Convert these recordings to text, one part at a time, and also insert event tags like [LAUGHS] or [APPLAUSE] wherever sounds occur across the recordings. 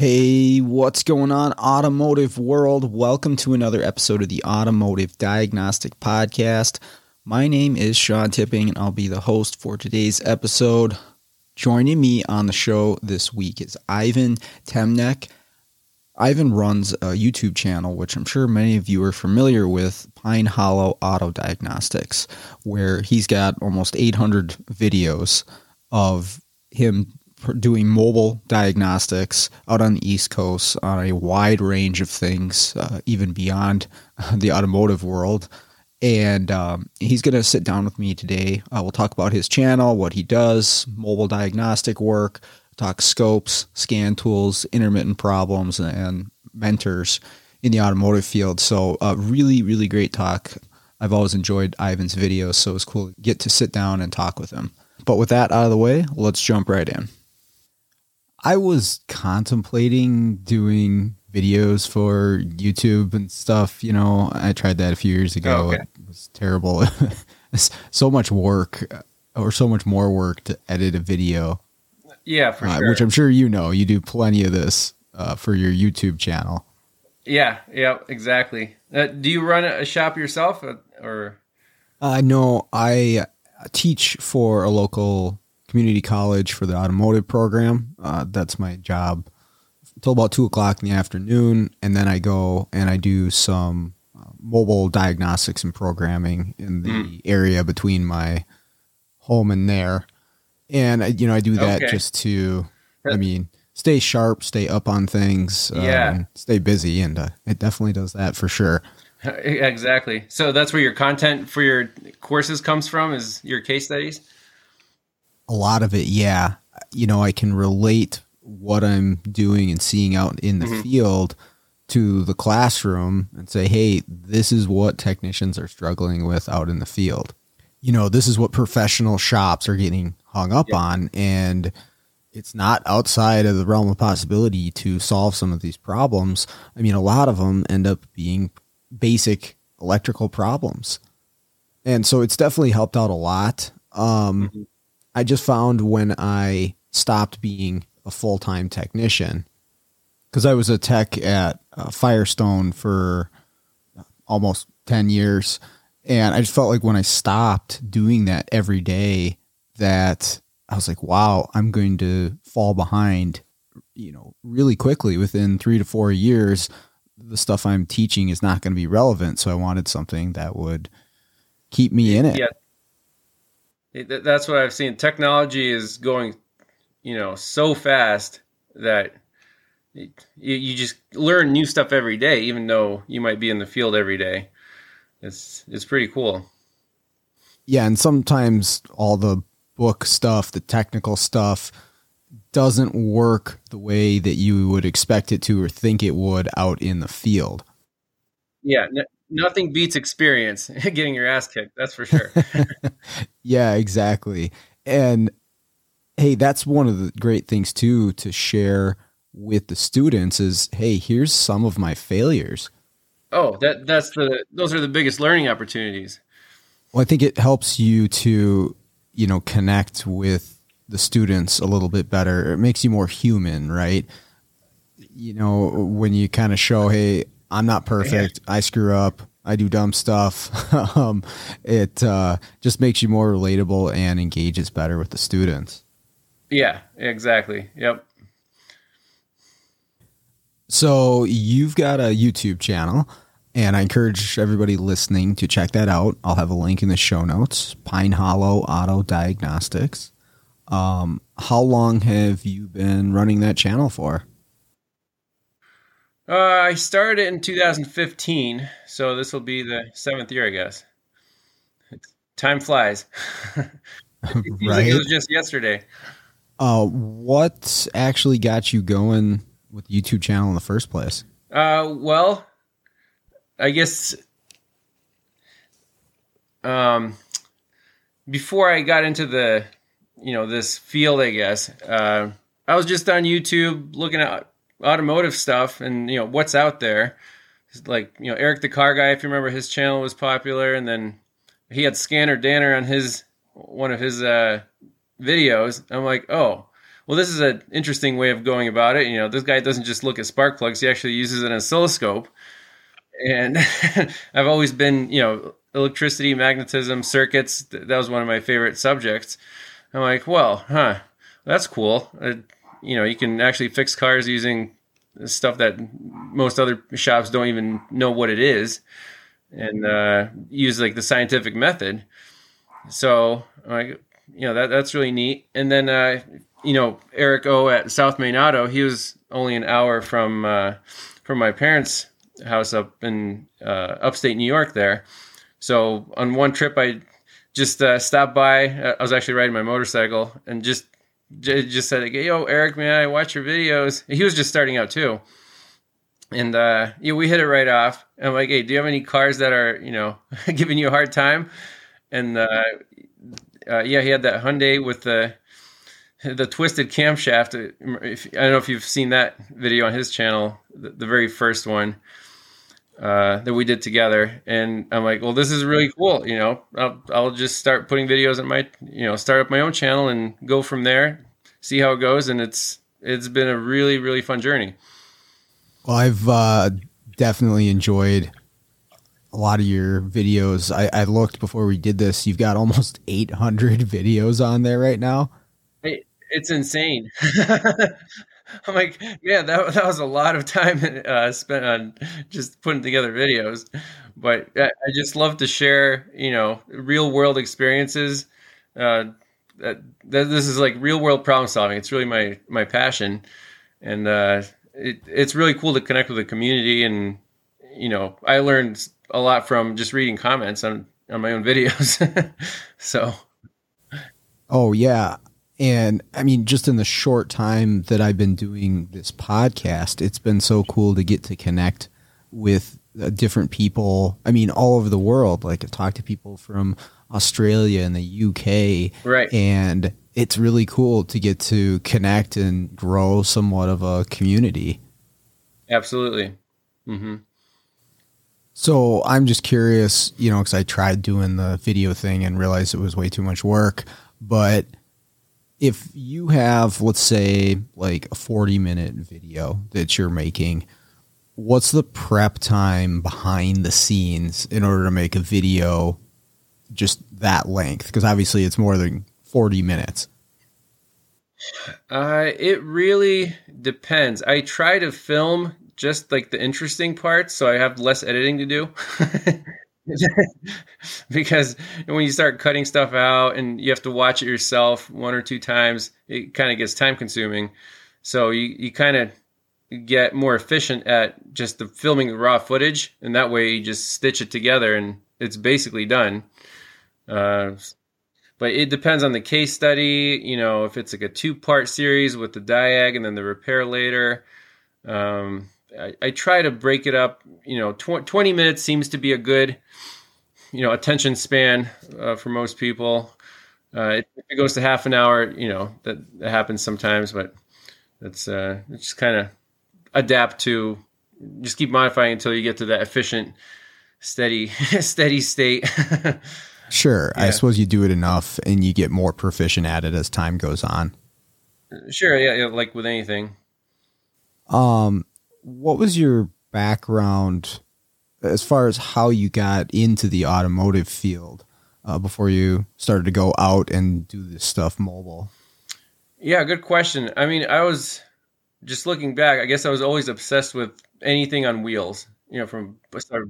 Hey, what's going on, automotive world? Welcome to another episode of the Automotive Diagnostic Podcast. My name is Sean Tipping, and I'll be the host for today's episode. Joining me on the show this week is Ivan Temnykh. Ivan runs a YouTube channel, which I'm sure many of you are familiar with, Pine Hollow Auto Diagnostics, where he's got almost 800 videos of him doing mobile diagnostics out on the East Coast on a wide range of things, uh, even beyond the automotive world and um, he's going to sit down with me today. Uh, we'll talk about his channel, what he does, mobile diagnostic work, talk scopes, scan tools, intermittent problems, and mentors in the automotive field. So, uh, really, really great talk. I've always enjoyed Ivan's videos, so it's cool to get to sit down and talk with him. But with that out of the way, let's jump right in. I was contemplating doing videos for YouTube and stuff. You know, I tried that a few years ago. Oh, okay. It was terrible. [LAUGHS] so much work, or so much more work to edit a video. Yeah, for uh, sure. Which I'm sure you know. You do plenty of this uh, for your YouTube channel. Yeah, yeah, exactly. Uh, do you run a shop yourself, uh, or? Uh, no, I teach for a local community college for the automotive program. Uh, that's my job until about two o'clock in the afternoon, and then I go and I do some uh, mobile diagnostics and programming in the mm. area between my home and there. And I, you know, I do that okay. just to, I mean, stay sharp, stay up on things, uh, yeah, stay busy, and uh, it definitely does that for sure. [LAUGHS] Exactly. So that's where your content for your courses comes from is your case studies. A lot of it, yeah. You know, I can relate what I'm doing and seeing out in the mm-hmm. field to the classroom and say, hey, this is what technicians are struggling with out in the field. You know, this is what professional shops are getting hung up on. And it's not outside of the realm of possibility to solve some of these problems. I mean, a lot of them end up being basic electrical problems. And so it's definitely helped out a lot. Um, mm-hmm. I just found when I stopped being a full time technician because I was a tech at uh, Firestone for almost 10 years. And I just felt like when I stopped doing that every day, that I was like, wow, I'm going to fall behind, you know, really quickly within three to four years. The stuff I'm teaching is not going to be relevant. So I wanted something that would keep me in it. Yeah. That's what I've seen. Technology is going you know so fast that you, you just learn new stuff every day, even though you might be in the field every day. It's it's pretty cool. Yeah, and sometimes all the book stuff, the technical stuff, doesn't work the way that you would expect it to or think it would out in the field. Yeah, nothing beats experience [LAUGHS] getting your ass kicked. That's for sure. [LAUGHS] yeah, exactly. And hey, that's one of the great things too to share with the students is, hey, here's some of my failures. Oh, that that's the those are the biggest learning opportunities. Well, I think it helps you to, you know, connect with the students a little bit better. It makes you more human, right? You know, when you kind of show, hey, I'm not perfect. I screw up. I do dumb stuff. [LAUGHS] um, it uh, just makes you more relatable and engages better with the students. Yeah, exactly. Yep. So you've got a YouTube channel, and I encourage everybody listening to check that out. I'll have a link in the show notes. Pine Hollow Auto Diagnostics. Um, how long have you been running that channel for? Uh, I started it in 2015, so this will be the seventh year, I guess. Time flies. [LAUGHS] right. Like it was just yesterday. Uh, what actually got you going with the YouTube channel in the first place? Uh, well, I guess um, before I got into the you know this field, I guess uh, I was just on YouTube looking at automotive stuff and you know what's out there. Like you know Eric the Car Guy, if you remember, his channel was popular, and then he had Scanner Danner on his one of his uh, videos. I'm like, oh, well, this is an interesting way of going about it. You know, this guy doesn't just look at spark plugs; he actually uses an oscilloscope. And [LAUGHS] I've always been, you know, electricity, magnetism, circuits. That was one of my favorite subjects. I'm like, well, huh, that's cool. You know, you can actually fix cars using stuff that most other shops don't even know what it is, and uh, use like the scientific method. So, like, you know, that that's really neat. And then, uh, you know, Eric O at South Main Auto, he was only an hour from uh, from my parents' house up in uh, upstate New York there. So on one trip, I just uh, stopped by. I was actually riding my motorcycle and just just said, like, "Yo, Eric, man, I watch your videos." He was just starting out too, and uh, yeah, we hit it right off. I'm like, "Hey, do you have any cars that are you know [LAUGHS] giving you a hard time?" And uh, uh, yeah, he had that Hyundai with the the twisted camshaft. If, I don't know if you've seen that video on his channel, the, the very first one uh, that we did together. And I'm like, well, this is really cool. You know, I'll, I'll just start putting videos on my, you know, start up my own channel and go from there, see how it goes. And it's, it's been a really, really fun journey. Well, I've uh, definitely enjoyed a lot of your videos. I, I looked before we did this. You've got almost [LAUGHS] 800 videos on there right now. It's insane. [LAUGHS] [LAUGHS] I'm like, yeah, that that was a lot of time uh, spent on just putting together videos. But I, I, just love to share, you know, real world experiences. Uh, that, that, this is like real world problem solving. It's really my my passion, and uh, it, it's really cool to connect with the community. And you know, I learned a lot from just reading comments on on my own [LAUGHS] videos. so, oh yeah, and I mean, just in the short time that I've been doing this podcast, it's been so cool to get to connect with uh, different people. I mean, all over the world. Like, I've talked to people from Australia and the UK. Right. And it's really cool to get to connect and grow somewhat of a community. Absolutely. Mm-hmm. So I'm just curious, you know, because I tried doing the video thing and realized it was way too much work. But if you have, let's say, like a 40 minute video that you're making, what's the prep time behind the scenes in order to make a video just that length? Because obviously it's more than 40 minutes. Uh, it really depends. I try to film just like the interesting parts, so I have less editing to do. [LAUGHS] [LAUGHS] because when you start cutting stuff out and you have to watch it yourself one or two times, it kind of gets time consuming. So you, you kind of get more efficient at just the filming the raw footage, and that way you just stitch it together and it's basically done. Uh, but it depends on the case study. You know, if it's like a two part series with the diag and then the repair later. Um, I, I, try to break it up. You know, tw- 20 minutes seems to be a good you know attention span uh, for most people. Uh, if it goes to half an hour, you know that, that happens sometimes, but that's uh, just kind of adapt to. Just keep modifying until you get to that efficient, steady, [LAUGHS] steady state. [LAUGHS] sure, yeah. I suppose you do it enough, and you get more proficient at it as time goes on. Sure, yeah, yeah like with anything. Um, what was your background as far as how you got into the automotive field uh, before you started to go out and do this stuff mobile? Yeah, good question. I mean, I was just looking back. I guess I was always obsessed with anything on wheels. You know, from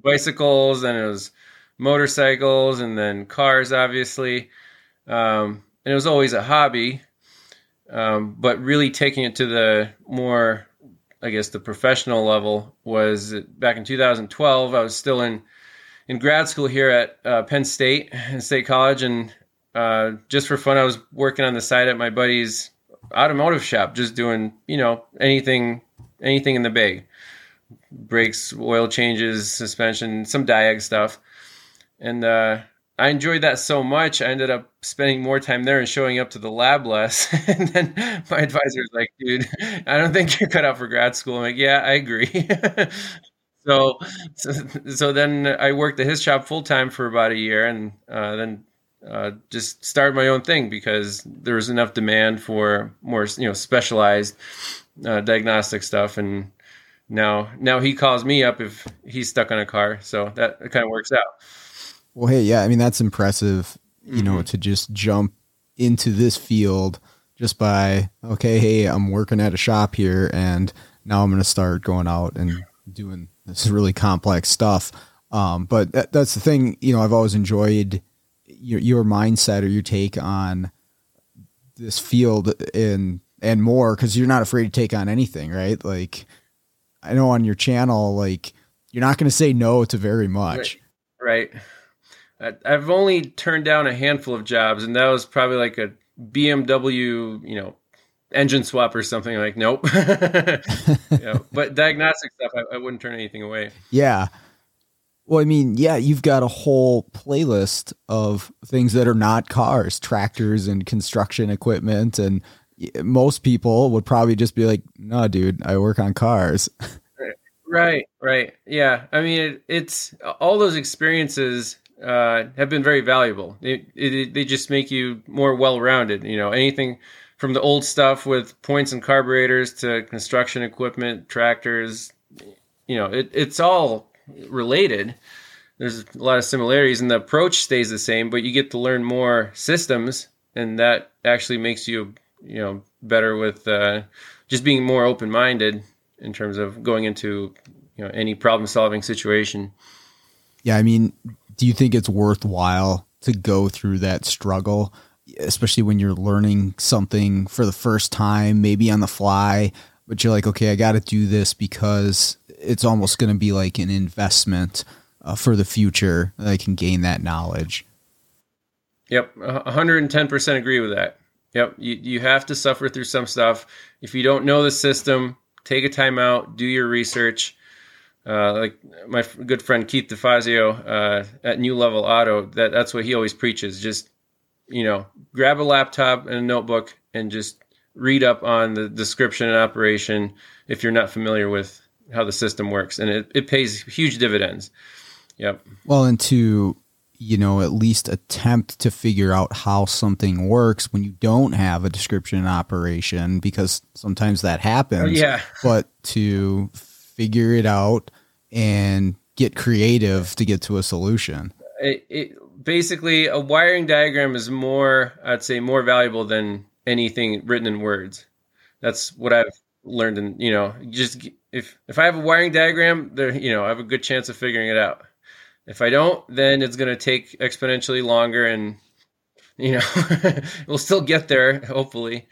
bicycles and it was motorcycles and then cars, obviously. Um, and it was always a hobby. Um, but really taking it to the more I guess the professional level was back in 2012. I was still in in grad school here at uh, Penn State and State College, and uh, just for fun, I was working on the side at my buddy's automotive shop, just doing you know anything anything in the bag. brakes, oil changes, suspension, some diag stuff. And uh, I enjoyed that so much. I ended up spending more time there and showing up to the lab less. [LAUGHS] and then my advisor was like, dude, I don't think you're cut out for grad school. I'm like, yeah, I agree. [LAUGHS] so, so, so, then I worked at his shop full time for about a year and uh, then uh, just started my own thing because there was enough demand for more, you know, specialized uh, diagnostic stuff. And now, now he calls me up if he's stuck on a car. So that kind of works out. Well, hey, yeah, I mean that's impressive. You mm-hmm. know, to just jump into this field just by okay, hey, I'm working at a shop here, and now I'm going to start going out and doing this really complex stuff. Um, but that, that's the thing, you know, I've always enjoyed your your mindset or your take on this field and and more because you're not afraid to take on anything, right? Like I know on your channel, like you're not going to say no to very much, right? right. I've only turned down a handful of jobs, and that was probably like a BMW, you know, engine swap or something. Like, nope. [LAUGHS] yeah, but [LAUGHS] diagnostic stuff, I, I wouldn't turn anything away. Yeah. Well, I mean, yeah, you've got a whole playlist of things that are not cars, tractors and construction equipment. And most people would probably just be like, no, dude, I work on cars. [LAUGHS] Right, right. Yeah. I mean, it, it's all those experiences uh, have been very valuable. It, it, they just make you more well-rounded. You know, anything from the old stuff with points and carburetors to construction equipment, tractors. You know, it, it's all related. There's a lot of similarities, and the approach stays the same, but you get to learn more systems, and that actually makes you, you know, better with uh, just being more open-minded in terms of going into you know any problem-solving situation. Yeah, I mean, do you think it's worthwhile to go through that struggle, especially when you're learning something for the first time, maybe on the fly, but you're like, okay, I got to do this because it's almost going to be like an investment uh, for the future that I can gain that knowledge. Yep, 110% agree with that. Yep, you, you have to suffer through some stuff. If you don't know the system, take a time out, do your research uh, like my good friend Keith DeFazio uh, at New Level Auto, that that's what he always preaches. Just you know, grab a laptop and a notebook and just read up on the description and operation if you're not familiar with how the system works, and it, it pays huge dividends. Yep. Well, and to you know at least attempt to figure out how something works when you don't have a description and operation because sometimes that happens. Oh, yeah. But to figure it out and get creative to get to a solution. It, it, basically, a wiring diagram is more, I'd say, more valuable than anything written in words. That's what I've learned. And you know, just if if I have a wiring diagram, there, you know, I have a good chance of figuring it out. If I don't, then it's going to take exponentially longer, and you know, [LAUGHS] we'll still get there, hopefully.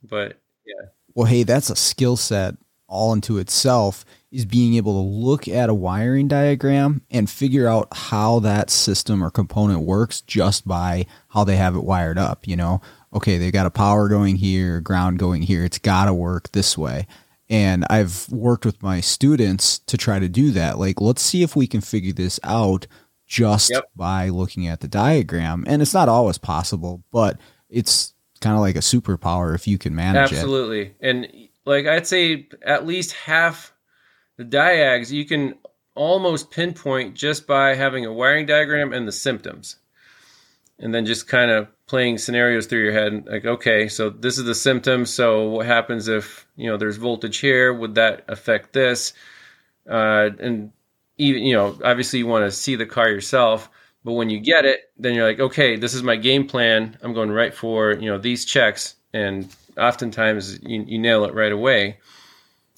But yeah. Well, hey, that's a skill set all into itself is being able to look at a wiring diagram and figure out how that system or component works just by how they have it wired up. You know, okay, they got a power going here, ground going here. It's got to work this way. And I've worked with my students to try to do that. Like, let's see if we can figure this out just yep. by looking at the diagram. And it's not always possible, but it's kind of like a superpower if you can manage Absolutely. it. Absolutely. And like I'd say at least half the diags you can almost pinpoint just by having a wiring diagram and the symptoms. And then just kind of playing scenarios through your head like okay, so this is the symptom so what happens if, you know, there's voltage here, would that affect this? Uh, and even, you know, obviously you want to see the car yourself, but when you get it, then you're like, okay, this is my game plan. I'm going right for, you know, these checks and oftentimes you, you nail it right away.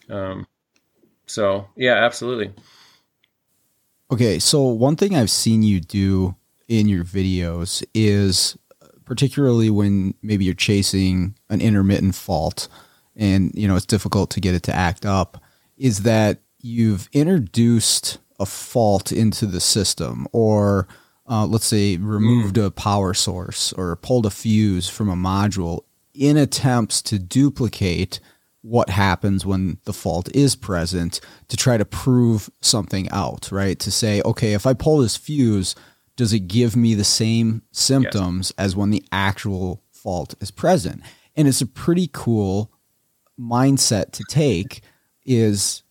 Um, so yeah, absolutely. Okay, so one thing I've seen you do in your videos is particularly when maybe you're chasing an intermittent fault and you know it's difficult to get it to act up is that you've introduced a fault into the system or uh, let's say removed a power source or pulled a fuse from a module in attempts to duplicate what happens when the fault is present to try to prove something out, right? To say, okay, if I pull this fuse, does it give me the same symptoms yes. as when the actual fault is present? And it's a pretty cool mindset to take is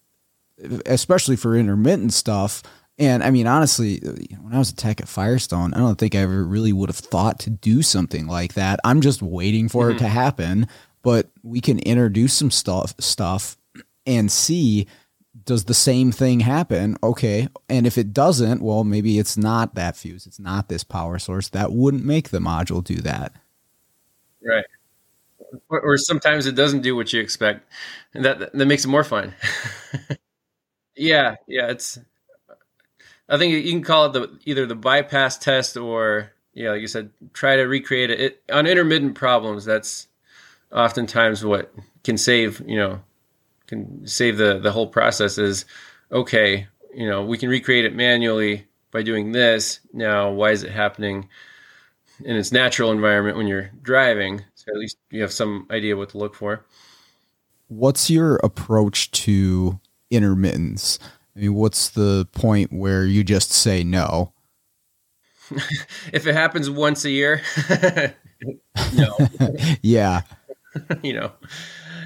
especially for intermittent stuff. And I mean, honestly, when I was a tech at Firestone, I don't think I ever really would have thought to do something like that. I'm just waiting for mm-hmm. it to happen but we can introduce some stuff stuff and see does the same thing happen? Okay. And if it doesn't well maybe it's not that fuse it's not this power source that wouldn't make the module do that. Right. Or, or sometimes it doesn't do what you expect. And that that makes it more fun. [LAUGHS] Yeah yeah it's i think you can call it the either the bypass test or yeah like you said try to recreate it, it on intermittent problems that's oftentimes what can save you know can save the the whole process is okay you know we can recreate it manually by doing this. Now why is it happening in its natural environment when you're driving? So at least you have some idea what to look for. What's your approach to intermittence i mean what's the point where you just say no? [LAUGHS] If it happens once a year [LAUGHS] no. [LAUGHS] Yeah [LAUGHS] you know,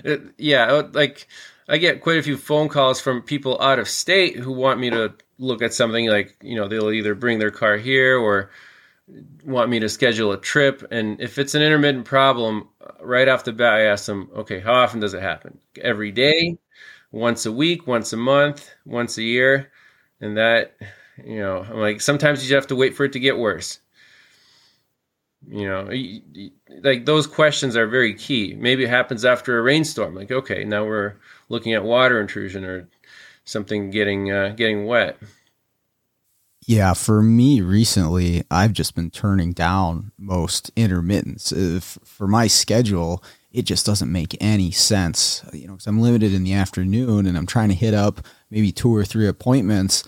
it, yeah, uh, like I get quite a few phone calls from people out of state who want me to look at something like, you know, they'll either bring their car here or want me to schedule a trip. And if it's an intermittent problem, uh, right off the bat, I ask them, okay, how often does it happen? Every day, once a week, once a month, once a year. And that, you know, I'm like, sometimes you just have to wait for it to get worse. You know, like those questions are very key. Maybe it happens after a rainstorm. Like, okay, now we're looking at water intrusion or something getting uh, getting wet. Yeah, for me recently, I've just been turning down most intermittents. If, for my schedule, it just doesn't make any sense. You know, because I'm limited in the afternoon and I'm trying to hit up maybe two or three appointments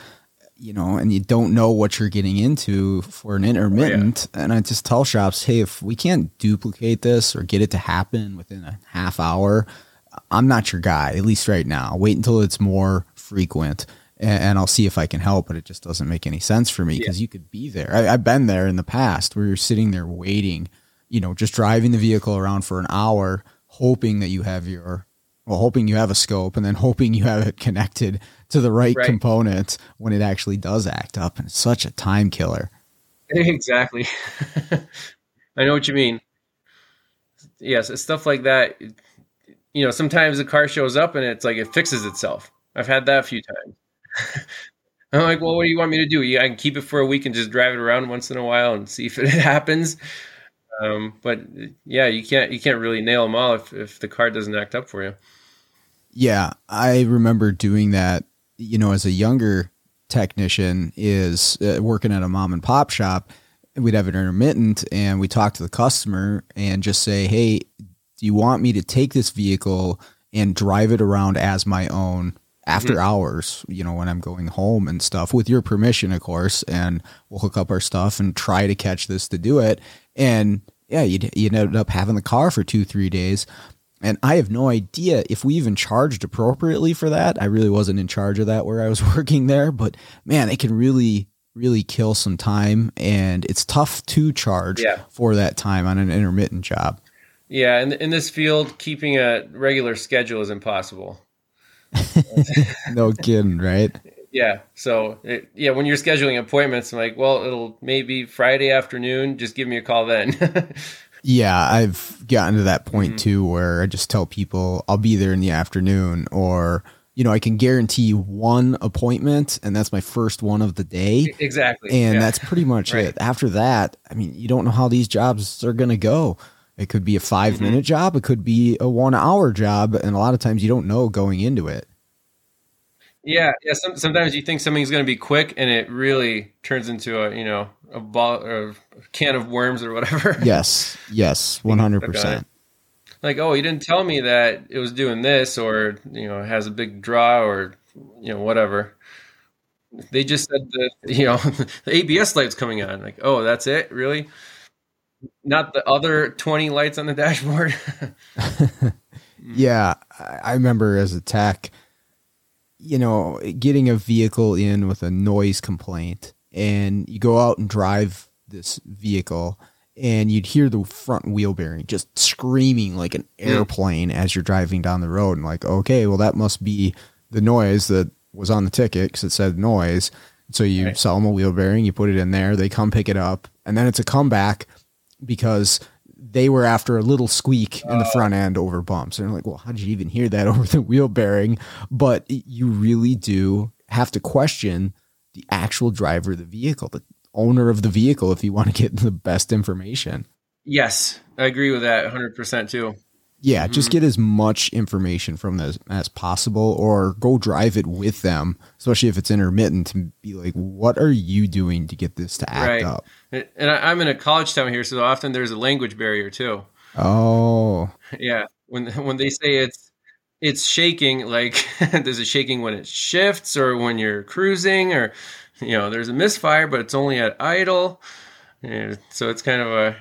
you know, and you don't know what you're getting into for an intermittent. Oh, yeah. And I just tell shops, hey, if we can't duplicate this or get it to happen within a half hour, I'm not your guy, at least right now. Wait until it's more frequent and, and I'll see if I can help. But it just doesn't make any sense for me because yeah. you could be there. I, I've been there in the past where you're sitting there waiting, you know, just driving the vehicle around for an hour, hoping that you have your well, hoping you have a scope and then hoping you have it connected to the right, right. component when it actually does act up. And it's such a time killer. [LAUGHS] Exactly. [LAUGHS] I know what you mean. Yes, stuff like that. You know, sometimes the car shows up and it's like it fixes itself. I've had that a few times. [LAUGHS] I'm like, well, what do you want me to do? Yeah, I can keep it for a week and just drive it around once in a while and see if it happens. Um, but yeah, you can't you can't really nail them all if if the car doesn't act up for you. Yeah, I remember doing that. You know, as a younger technician, is uh, working at a mom and pop shop. We'd have an intermittent, and we talk to the customer and just say, "Hey, do you want me to take this vehicle and drive it around as my own after mm-hmm. hours, you know, when I'm going home and stuff, with your permission, of course, and we'll hook up our stuff and try to catch this to do it. And yeah, you'd, you'd end up having the car for two, three days. And I have no idea if we even charged appropriately for that. I really wasn't in charge of that where I was [LAUGHS] working there, but man, it can really, really kill some time. And it's tough to charge yeah. for that time on an intermittent job. Yeah. And in, in this field, keeping a regular schedule is impossible. [LAUGHS] no kidding, right? Yeah. So, it, yeah, when you're scheduling appointments, I'm like, well, it'll maybe Friday afternoon. Just give me a call then. [LAUGHS] Yeah, I've gotten to that point mm-hmm. too where I just tell people I'll be there in the afternoon or you know, I can guarantee one appointment and that's my first one of the day. Exactly. And yeah. that's pretty much right. it. After that, I mean, you don't know how these jobs are going to go. It could be a 5 mm-hmm. minute job, it could be a 1 hour job, and a lot of times you don't know going into it. Yeah, yeah. Some, sometimes you think something's going to be quick, and it really turns into a you know a ball or a can of worms or whatever. [LAUGHS] Yes, yes, one hundred percent. Like, oh, you didn't tell me that it was doing this, or you know, has a big draw, or you know, whatever. They just said that [LAUGHS] you know the ABS light's coming on. Like, oh, that's it, really? Not the other twenty lights on the [LAUGHS] dashboard. Yeah, I remember as a tech, you know, getting a vehicle in with a noise complaint, and you go out and drive this vehicle, and you'd hear the front wheel bearing just screaming like an airplane as you're driving down the road, and like, okay, well, that must be the noise that was on the ticket because it said noise. So you Right. sell them a wheel bearing, you put it in there, they come pick it up, and then it's a comeback because they were after a little squeak in the front end over bumps. And they're like, well, how did you even hear that [LAUGHS] over the wheel bearing? But you really do have to question the actual driver of the vehicle, the owner of the vehicle, if you want to get the best information. Yes, I agree with that 100% too. Yeah, just mm-hmm. get as much information from them as, as possible or go drive it with them, especially if it's intermittent, to be like, what are you doing to get this to act Right. up? And I, I'm in a college town here, so often there's a language barrier too. Oh, Yeah, when when they say it's it's shaking, like [LAUGHS] there's a shaking when it shifts or when you're cruising, or you know, there's a misfire, but it's only at idle. Yeah, so it's kind of a,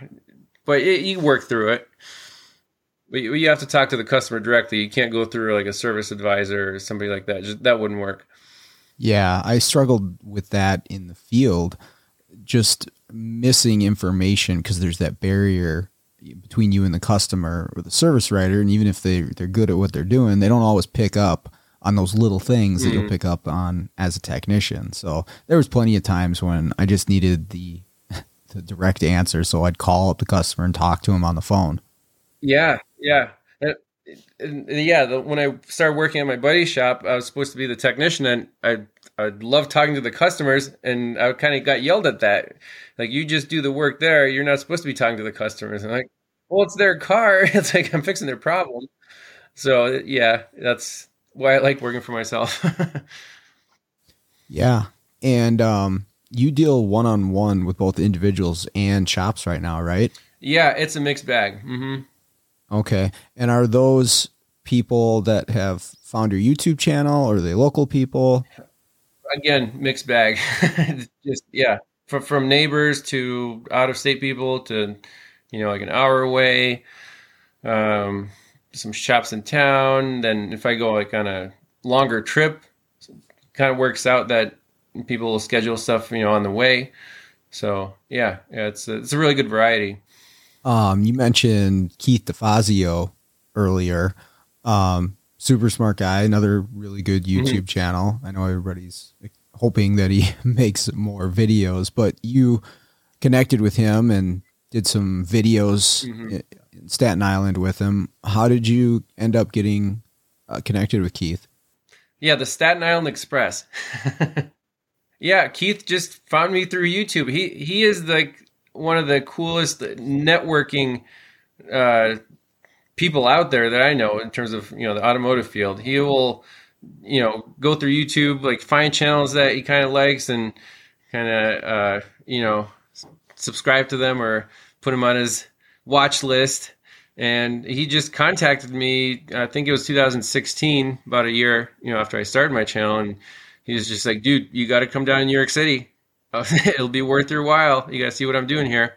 but it, you work through it. But you, you have to talk to the customer directly. You can't go through like a service advisor or somebody like that. Just, that wouldn't work. Yeah, I struggled with that in the field, just missing information because there's that barrier between you and the customer or the service writer. And even if they they're good at what they're doing, they don't always pick up on those little things that you'll mm-hmm. pick up on as a technician. So there was plenty of times when I just needed the [LAUGHS] the direct answer, so I'd call up the customer and talk to him on the phone. Yeah, yeah, and, and- and yeah. The, when I started working at my buddy's shop, I was supposed to be the technician, and I I loved talking to the customers, and I kind of got yelled at that. Like, you just do the work there. You're not supposed to be talking to the customers. And I'm like, well, it's their car. [LAUGHS] It's like I'm fixing their problem. So yeah, that's why I like working for myself. [LAUGHS] Yeah, and um, you deal one on one with both individuals and shops right now, right? yeah, it's a mixed bag. hmm Okay. And are those people that have found your YouTube channel or are they local people? again mixed bag. [LAUGHS] Just yeah. From from neighbors to out of state people to you know like an hour away um some shops in town. Then if i go like on a longer trip kind of works out that people will schedule stuff you know on the way. So yeah yeah it's a, it's a really good variety Um, you mentioned Keith DeFazio earlier. Um, super smart guy, another really good YouTube channel. I know everybody's hoping that he [LAUGHS] makes more videos, but you connected with him and did some videos Mhm. in Staten Island with him. How did you end up getting uh, connected with Keith? Yeah, the Staten Island Express. [LAUGHS] yeah, Keith just found me through YouTube. He he is like one of the coolest networking uh, people out there that I know in terms of you know the automotive field. He will you know go through YouTube, like find channels that he kind of likes and kind of uh, you know subscribe to them or put them on his watch list. And he just contacted me. I think it was 2016, about a year you know after I started my channel, and he was just like, "Dude, you got to come down to New York City. [LAUGHS] It'll be worth your while. You got to see what I'm doing here."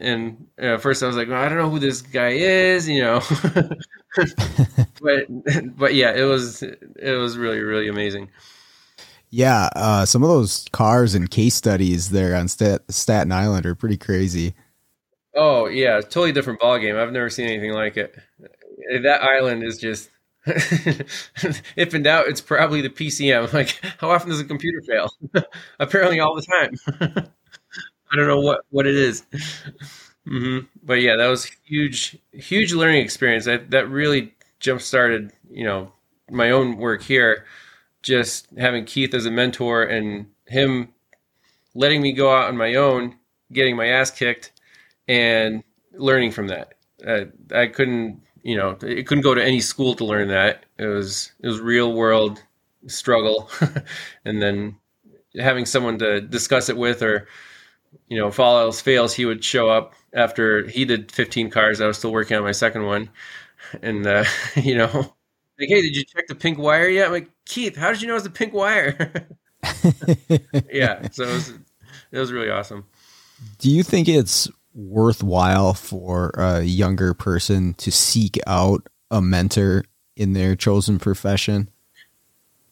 And uh, at first, I was like, well, "I don't know who this guy is," you know. [LAUGHS] but but yeah, it was it was really really amazing. Yeah, uh, some of those cars and case studies there on Stat- Staten Island are pretty crazy. Oh yeah, totally different ball game. I've never seen anything like it. That island is just. [LAUGHS] if in doubt, it's probably the PCM. [LAUGHS] Like, how often does a computer fail? [LAUGHS] Apparently, all the time. I don't know what what it is. hmm But yeah, that was huge, huge learning experience. That that really jump started, you know, my own work here. Just having Keith as a mentor and him letting me go out on my own, getting my ass kicked, and learning from that. Uh, I couldn't, you know, it couldn't go to any school to learn that. It was it was real world struggle, [LAUGHS] and then having someone to discuss it with, or you know, if all else fails, he would show up after he did 15 cars. I was still working on my second one, and uh, [LAUGHS] you know, like, hey, did you check the pink wire yet? I'm like, Keith, how did you know it was the pink wire? [LAUGHS] yeah, so it was it was really awesome. Do you think it's worthwhile for a younger person to seek out a mentor in their chosen profession?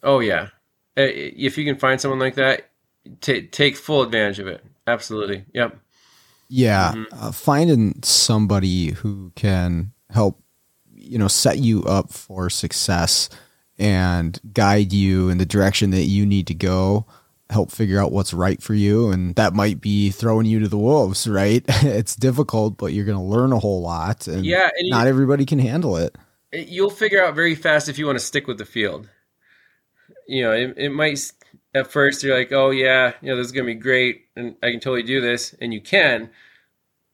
Oh yeah, uh, if you can find someone like that, take take full advantage of it. Absolutely. Yep. Yeah, mm-hmm. uh, finding somebody who can help, you know, set you up for success and guide you in the direction that you need to go help figure out what's right for you and that might be throwing you to the wolves right? [LAUGHS] It's difficult but you're going to learn a whole lot and yeah and not you, everybody can handle it. You'll figure out very fast if you want to stick with the field. You know it, it might at first you're like oh yeah you know this is going to be great and i can totally do this and you can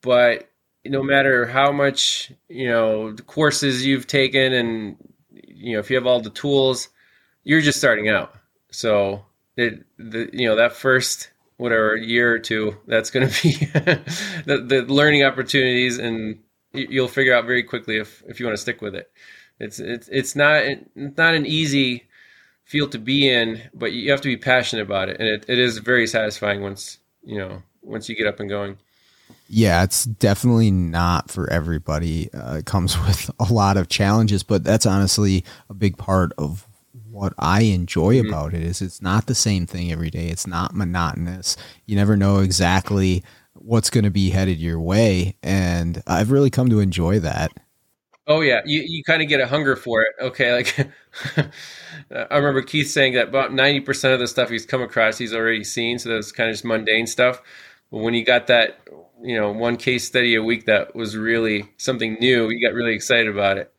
but no matter how much you know the courses you've taken and you know if you have all the tools you're just starting out. So it, the you know that first whatever year or two that's going to be [LAUGHS] the, the learning opportunities and you'll figure out very quickly if if you want to stick with it. It's it's it's not it's not an easy field to be in but you have to be passionate about it and it, it is very satisfying once you know once you get up and going. Yeah it's definitely not for everybody. Uh, it comes [LAUGHS] with a lot of challenges but that's honestly a big part of what I enjoy mm-hmm. about it is it's not the same thing every day. It's not monotonous. You never know exactly what's going to be headed your way, and I've really come to enjoy that. Oh yeah, you you kind of get a hunger for it. Okay, like [LAUGHS] I remember Keith saying that about ninety percent of the stuff he's come across he's already seen, so that's kind of just mundane stuff. But when you got that, you know, one case study a week that was really something new, you got really excited about it.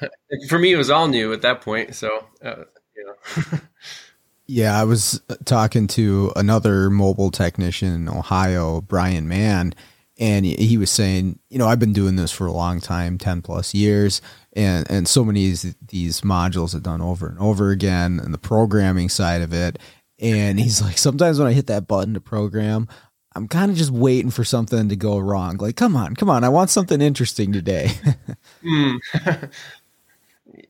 [LAUGHS] For me, it was all new at that point. So, uh, you know. [LAUGHS] yeah, I was talking to another mobile technician in Ohio, Brian Mann, and he was saying, you know, I've been doing this for a long time, 10 plus years, and, and so many of these modules are done over and over again, and the programming side of it. And he's like, sometimes when I hit that button to program, I'm kind of just waiting for something to go wrong. Like, come on, come on, I want something interesting today. [LAUGHS] mm.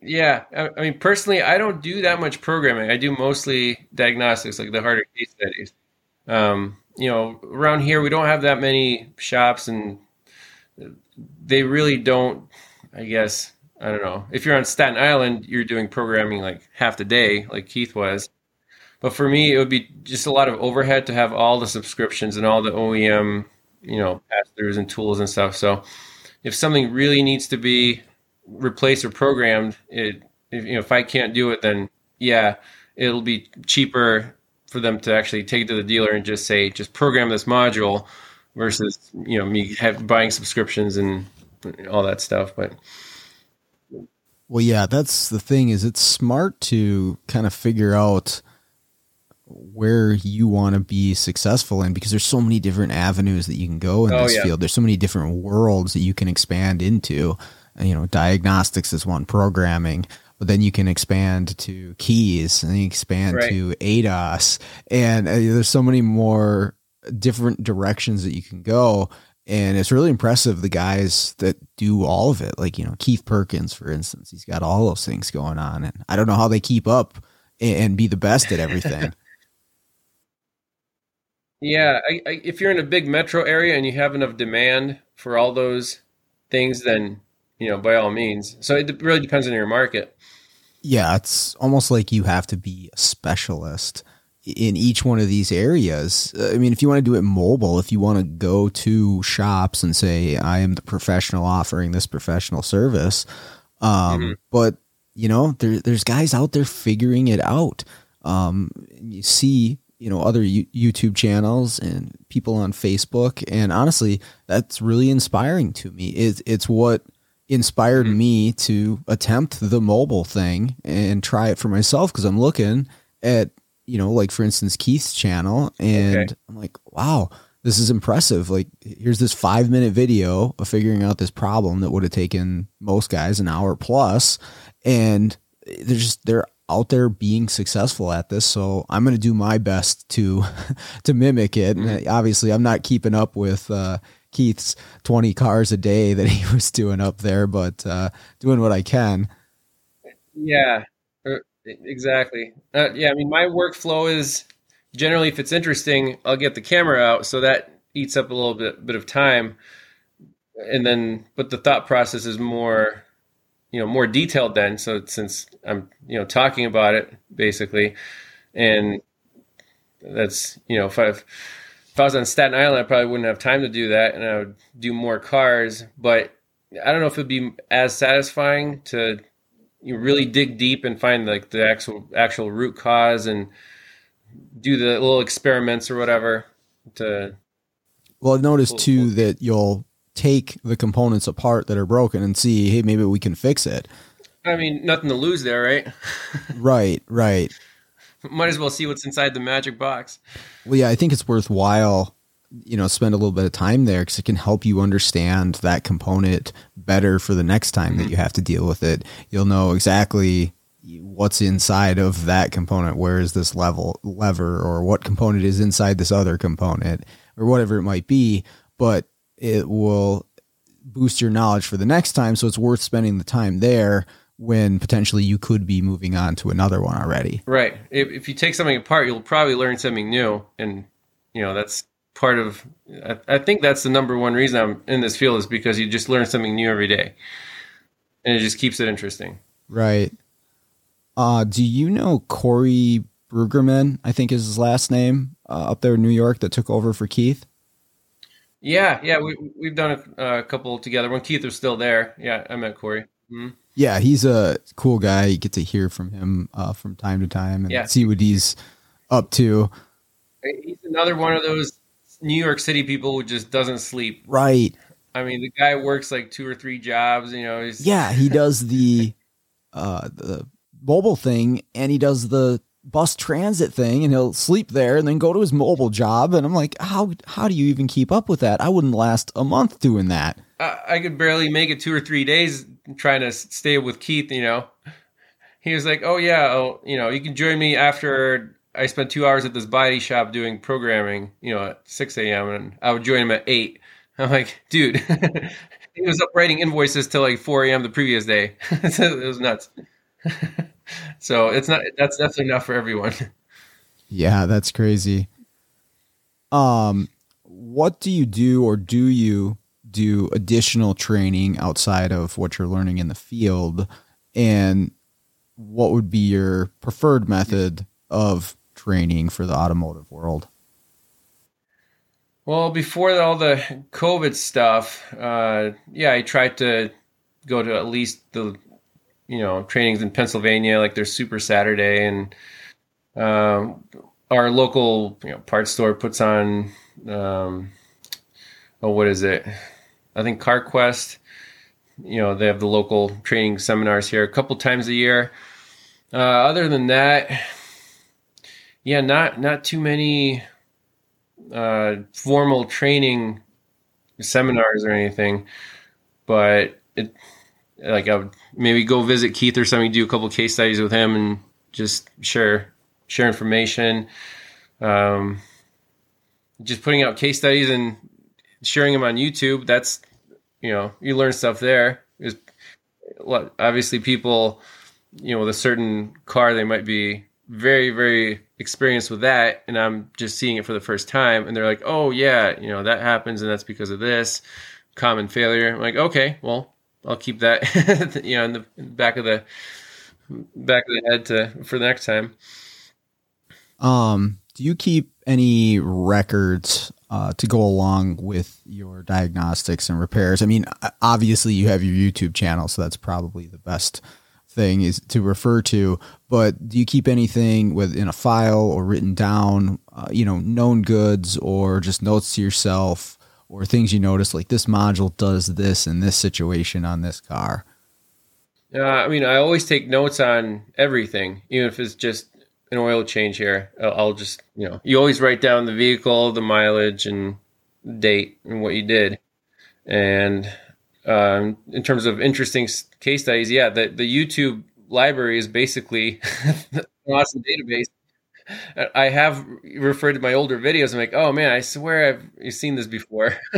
Yeah, I, I mean, personally, I don't do that much programming. I do mostly diagnostics, like the harder case studies. Um, you know, around here we don't have that many shops, and they really don't. I guess I don't know. If you're on Staten Island, you're doing programming like half the day, like Keith was. But for me, it would be just a lot of overhead to have all the subscriptions and all the OEM, you know, pass throughs and tools and stuff. So if something really needs to be replaced or programmed, it if, you know if I can't do it, then yeah, it'll be cheaper for them to actually take it to the dealer and just say just program this module versus you know me have buying subscriptions and all that stuff. But well, yeah, that's the thing is it's smart to kind of figure out where you want to be successful in because there's so many different avenues that you can go in oh, this yeah. field. There's so many different worlds that you can expand into you know, diagnostics is one, programming, but then you can expand to keys and you expand right. to ADAS, and uh, there's so many more different directions that you can go. And it's really impressive the guys that do all of it, like you know Keith Perkins, for instance. He's got all those things going on, and I don't know how they keep up and be the best at everything. [LAUGHS] yeah, I, I, if you're in a big metro area and you have enough demand for all those things, then you know, by all means. So it really depends on your market. Yeah, it's almost like you have to be a specialist in each one of these areas. I mean, if you want to do it mobile, if you want to go to shops and say, I am the professional offering this professional service, um, mm-hmm. but you know, there, there's guys out there figuring it out. Um, you see, you know, other U- YouTube channels and people on Facebook, and honestly, that's really inspiring to me. It's it's what inspired mm-hmm. me to attempt the mobile thing and try it for myself because I'm looking at, you know, like for instance, Keith's channel and okay. I'm like, wow, this is impressive. Like, here's this five minute video of figuring out this problem that would have taken most guys an hour plus, And they're just, they're out there being successful at this. So I'm going to do my best to, [LAUGHS] to mimic it. And obviously I'm not keeping up with, uh, Keith's 20 cars a day that he [LAUGHS] was doing up there, but uh, doing what I can. Yeah, er, exactly. Uh, yeah, I mean, my workflow is generally if it's interesting, I'll get the camera out, so that eats up a little bit bit of time, and then but the thought process is more you know more detailed then. So since I'm you know talking about it basically, and that's you know if I if I was on Staten Island, I probably wouldn't have time to do that, and I would do more cars. But I don't know if it'd be as satisfying to you really dig deep and find like the actual actual root cause and do the little experiments or whatever to well i've noticed too that you'll take the components apart that are broken and see hey maybe we can fix it. I mean nothing to lose there right? [LAUGHS] Right right might as well see what's inside the magic box well yeah i think it's worthwhile you know spend a little bit of time there because it can help you understand that component better for the next time mm-hmm. that you have to deal with it you'll know exactly what's inside of that component where is this level lever or what component is inside this other component or whatever it might be but it will boost your knowledge for the next time so it's worth spending the time there when potentially you could be moving on to another one already right if, if you take something apart you'll probably learn something new and you know that's part of I, I think that's the number one reason i'm in this field is because you just learn something new every day and it just keeps it interesting right uh, do you know Corey Brueggemann? I think is his last name uh, up there in New York that took over for Keith. Yeah, yeah, we we've done a, a couple together when Keith was still there. Yeah, I met Corey. Mm-hmm. Yeah, he's a cool guy. You get to hear from him uh, from time to time and yeah. see what he's up to. He's another one of those New York City people who just doesn't sleep. Right. I mean, the guy works like two or three jobs. You know, he's yeah, he does the [LAUGHS] uh the mobile thing and he does the bus transit thing and he'll sleep there and then go to his mobile job and I'm like how how do you even keep up with that I wouldn't last a month doing that I, I could barely make it two or three days trying to stay with Keith you know [LAUGHS] he was like oh yeah oh, you know you can join me after I spent two hours at this body shop doing programming you know at 6 a.m and I would join him at 8 I'm like dude [LAUGHS] he was up writing invoices till like 4 a.m the previous day [LAUGHS] it was nuts so it's not that's definitely not for everyone. Yeah, that's crazy. Um, what do you do, or do you do additional training outside of what you're learning in the field? And what would be your preferred method of training for the automotive world? Well, before all the COVID stuff, uh, yeah, I tried to go to at least the you know trainings in Pennsylvania, like their Super Saturday, and um, our local you know parts store puts on um, oh what is it? I think CarQuest. You know they have the local training seminars here a couple times a year. Uh, other than that, yeah, not not too many uh, formal training seminars or anything, but it like I would maybe go visit Keith or something, do a couple case studies with him, and just share share information. Um, just putting out case studies and sharing them on YouTube. That's you know you learn stuff there. Is obviously people you know with a certain car they might be very very experienced with that and i'm just seeing it for the first time and they're like oh yeah you know that happens and that's because of this common failure I'm like okay well I'll keep that [LAUGHS] you know in the back of the back of the head to for the next time. Um, do you keep any records uh, to go along with your diagnostics and repairs? I mean, obviously you have your YouTube channel, so that's probably the best thing is to refer to. But do you keep anything within a file or written down? Uh, you know, known goods or just notes to yourself or things you notice like this module does this in this situation on this car? Uh, I mean, I always take notes on everything, even if it's just an oil change here. I'll, just, you know, you always write down the vehicle, the mileage, and date and what you did. And um, in terms of interesting case studies, yeah, the, the YouTube library is basically [LAUGHS] an awesome database I have referred to my older videos. I'm like, oh man, I swear I've seen this before. [LAUGHS]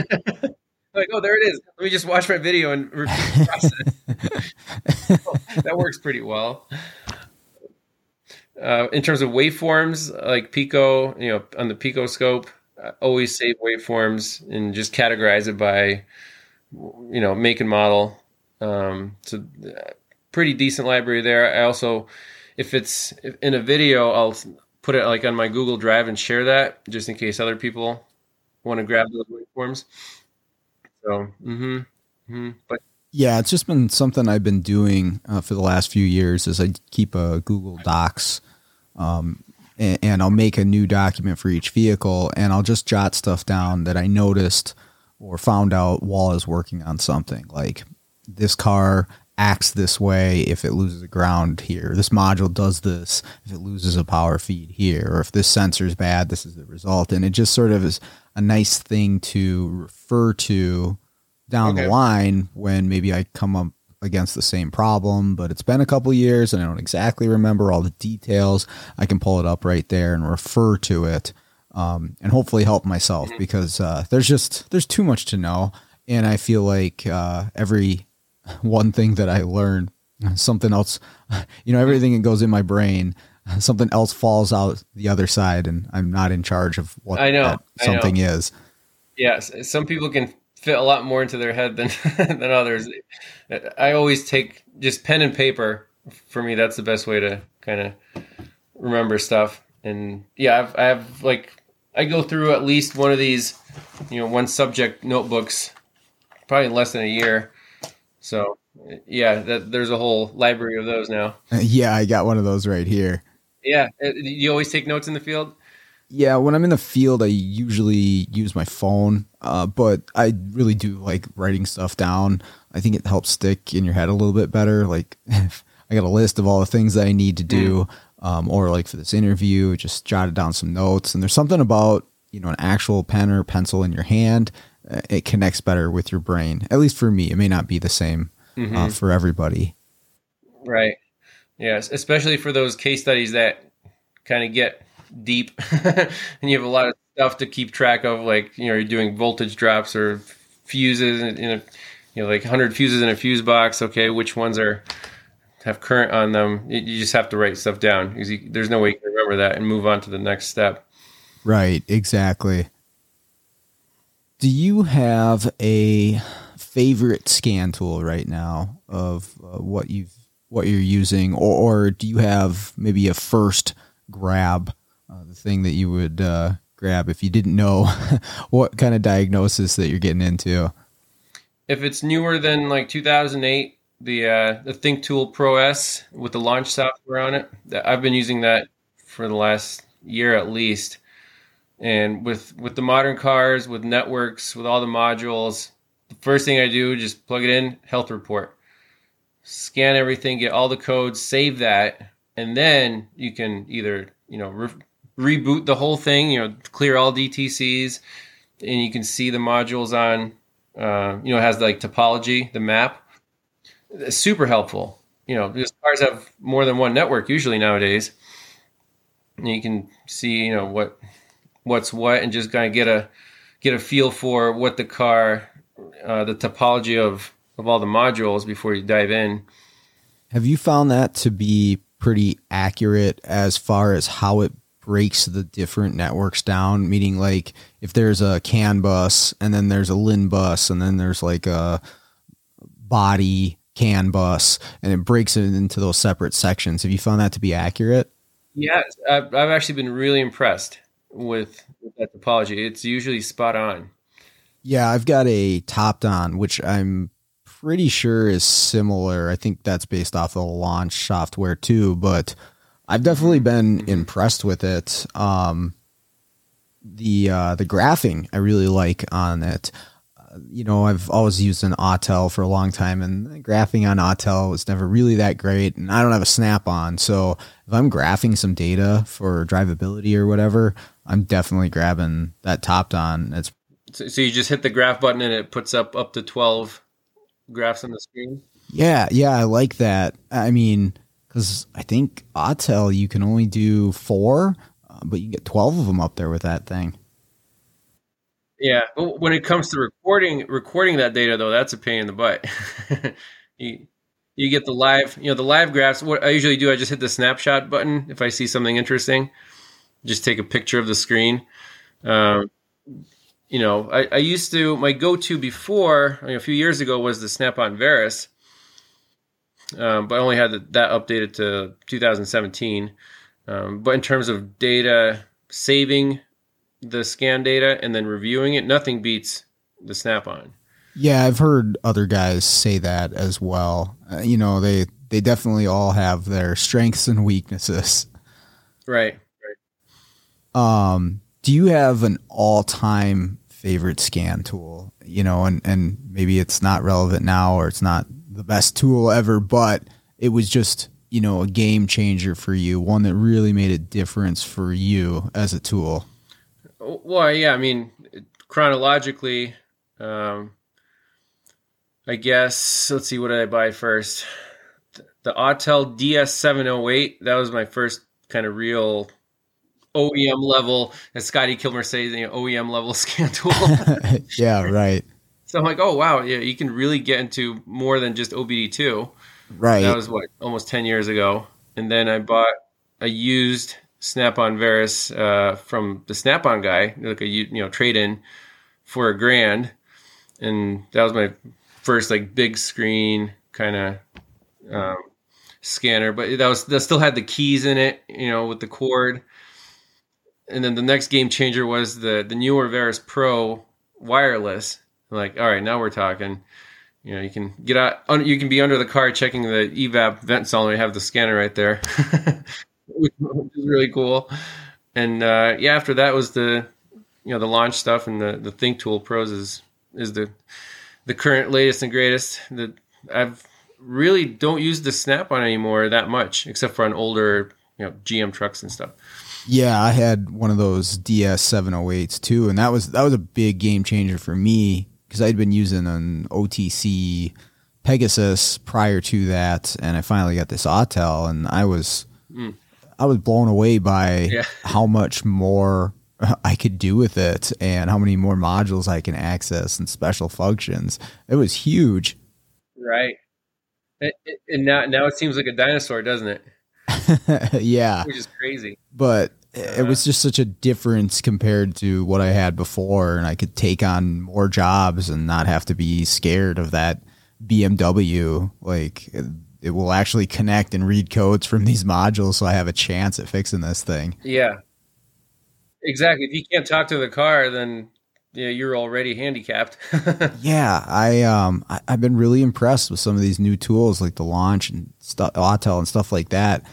like, oh, there it is. Let me just watch my video and repeat the process. [LAUGHS] that works pretty well. Uh, in terms of waveforms, like Pico, you know, on the Pico scope, I always save waveforms and just categorize it by, you know, make and model. Um, so pretty decent library there. I also, if it's in a video, I'll put it like on my Google Drive and share that just in case other people want to grab those waveforms. So, mm-hmm, mm-hmm. but yeah, it's just been something I've been doing uh, for the last few years. Is I keep a Google Docs, um, and, and I'll make a new document for each vehicle, and I'll just jot stuff down that I noticed or found out while I was working on something. Like this car acts this way if it loses a ground here. This module does this if it loses a power feed here, or if this sensor is bad, this is the result. And it just sort of is a nice thing to refer to down okay. the line when maybe I come up against the same problem, but it's been a couple years and I don't exactly remember all the details. I can pull it up right there and refer to it, um, and hopefully help myself mm-hmm. because uh, there's just there's too much to know, and I feel like uh, every [LAUGHS] one thing that I learn, [LAUGHS] something else, [LAUGHS] you know, everything that goes in my brain something else falls out the other side and I'm not in charge of what I know something I know. is. Yes, some people can fit a lot more into their head than [LAUGHS] than others. I always take just pen and paper. For me, that's the best way to kind of remember stuff. And yeah, I've, I have like I go through at least one of these, you know, one subject notebooks, probably in less than a year. So yeah, that, there's a whole library of those now. [LAUGHS] Yeah, I got one of those right here. Yeah. Uh, you always take notes in the field? Yeah, when I'm in the field, I usually use my phone, uh, but I really do like writing stuff down. I think it helps stick in your head a little bit better. Like, [LAUGHS] I got a list of all the things that I need to do, mm. um, or like for this interview, just jotted down some notes. And there's something about you know an actual pen or pencil in your hand. Uh, it connects better with your brain. At least for me, it may not be the same uh, mm-hmm. uh, for everybody. Right. Yes, especially for those case studies that kind of get deep [LAUGHS] and you have a lot of stuff to keep track of like you know you're doing voltage drops or fuses in a you know like 100 fuses in a fuse box. Okay which ones are have current on them? You just have to write stuff down because there's no way you can remember that and move on to the next step. Right exactly. Do you have a favorite scan tool right now of uh, what you've what you're using? Or, or do you have maybe a first grab uh, the thing that you would uh, grab if you didn't know [LAUGHS] what kind of diagnosis that you're getting into? If it's newer than like 2008, the uh, the Think Tool Pros with the launch software on it, I've been using that for the last year at least. And with with the modern cars, with networks, with all the modules, the first thing I do just plug it in, health report, scan everything, get all the codes, save that, and then you can either you know re- reboot the whole thing, you know, clear all DTCs, and you can see the modules on, uh, you know, it has like topology, the map. It's super helpful. You know, because cars have more than one network usually nowadays. And you can see, you know, what what's what, and just kind of get a get a feel for what the car, uh, the topology of of all the modules before you dive in. Have you found that to be pretty accurate as far as how it breaks the different networks down meaning like if there's a CAN bus and then there's a lin bus and then there's like a body CAN bus and it breaks it into those separate sections. Have you found that to be accurate? Yes i've, I've actually been really impressed with, with that topology. It's usually spot on. Yeah i've got a Topdon which i'm pretty sure is similar. I think that's based off the launch software too but I've definitely been mm-hmm. impressed with it. Um, the uh, the graphing I really like on it. Uh, you know, I've always used an Autel for a long time, and graphing on Autel was never really that great. And I don't have a Snap on, so if I'm graphing some data for drivability or whatever, I'm definitely grabbing that Topdon. It's so, so you just hit the graph button and it puts up up to twelve graphs on the screen. Yeah, yeah, I like that. I mean, because I think Autel you can only do four, uh, but you get twelve of them up there with that thing. Yeah, but when it comes to recording recording that data though, that's a pain in the butt. [LAUGHS] you you get the live, you know, the live graphs. What I usually do, I just hit the snapshot button if I see something interesting. Just take a picture of the screen. Um, you know, I, I, used to my go-to before you know, a few years ago was the Snap-on Verus, um, but I only had that updated to 2017. Um, but in terms of data saving the scan data and then reviewing it, nothing beats the Snap on. Yeah, I've heard other guys say that as well. Uh, you know, they they definitely all have their strengths and weaknesses. Right. Right. Um, do you have an all-time favorite scan tool? You know, and and maybe it's not relevant now or it's not the best tool ever, but it was just you know a game changer for you, one that really made a difference for you as a tool. Well, yeah, I mean, chronologically, um, I guess let's see, what did I buy first? The Autel DS708. That was my first kind of real OEM level, as Scotty Kilmer says, you know, OEM level [LAUGHS] scan tool. [LAUGHS] yeah, right. So I'm like, oh wow, yeah, you can really get into more than just OBD2. Right. That was what almost ten years ago, and then I bought a used Snap-on Verus uh, from the Snap-on guy, like a you know trade in for a grand, and that was my first like big screen kind of um, scanner. But that was that still had the keys in it, you know, with the cord. And then the next game changer was the the newer Verus Pro wireless like, all right, now we're talking. You know, you can get out. You can be under the car checking the evap vent solenoid. Have the scanner right there, [LAUGHS] which is really cool. And uh, yeah, after that was the you know the launch stuff and the the Think Tool Pros is is the the current latest and greatest. That I've really don't use the Snap on anymore that much, except for on older you know GM trucks and stuff. Yeah, I had one of those DS seven oh eights too, and that was that was a big game changer for me because I'd been using an OTC Pegasus prior to that, and I finally got this Autel, and I was mm. I was blown away by yeah. how much more [LAUGHS] I could do with it and how many more modules I can access and special functions. It was huge. Right. And now, now it seems like a dinosaur, doesn't it? [LAUGHS] yeah. Which is crazy. But it was just such a difference compared to what I had before, and I could take on more jobs and not have to be scared of that BMW. Like it, will actually connect and read codes from these modules, so I have a chance at fixing this thing. Yeah, exactly. If you can't talk to the car, then yeah, you're already handicapped. [LAUGHS] yeah, I um I, have been really impressed with some of these new tools like the launch and stuff, Autel and stuff like that.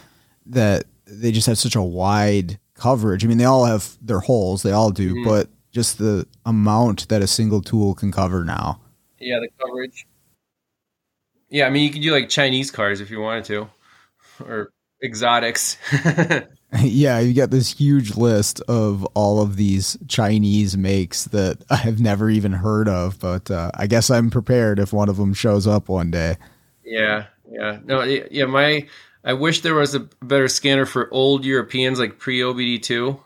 That they just have such a wide coverage. I mean, they all have their holes, they all do, mm-hmm. but just the amount that a single tool can cover now. Yeah, the coverage. Yeah, I mean, you could do like Chinese cars if you wanted to, or exotics. [LAUGHS] [LAUGHS] yeah, you got this huge list of all of these Chinese makes that [LAUGHS] I've never even heard of, but uh, I guess I'm prepared if one of them shows up one day. Yeah, yeah, no, yeah. My I wish there was a better scanner for old Europeans like pre OBD2.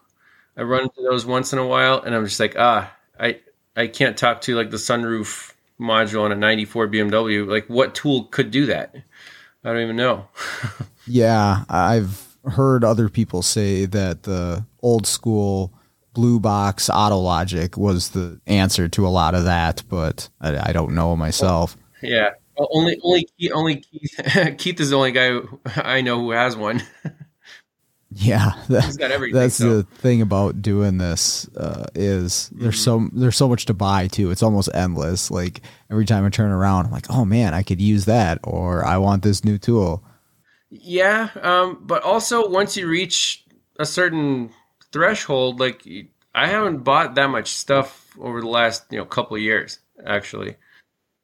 I run into those once in a while, and I'm just like, ah, I I can't talk to like the sunroof module on a '94 BMW. Like, what tool could do that? I don't even know. [LAUGHS] yeah, I've heard other people say that the old school blue box Autologic was the answer to a lot of that, but I, I don't know myself. Yeah, well, only, only, only Keith, [LAUGHS] Keith is the only guy [LAUGHS] I know who has one. [LAUGHS] Yeah, that, that's so. the thing about doing this uh, is there's mm-hmm. so there's so much to buy too. It's almost endless. Like every time I turn around, I'm like, oh man, I could use that, or I want this new tool. Yeah, um, but also once you reach a certain threshold, like I haven't bought that much stuff over the last you know couple of years actually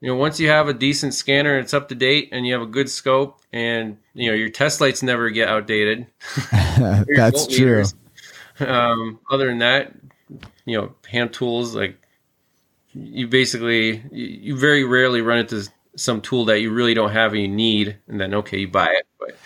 you know, once you have a decent scanner and it's up to date and you have a good scope and, you know, your test lights never get outdated. [LAUGHS] [LAUGHS] That's true. Um, other than that, you know, hand tools, like you basically, you very rarely run into some tool that you really don't have and you need. And then, okay, you buy it, but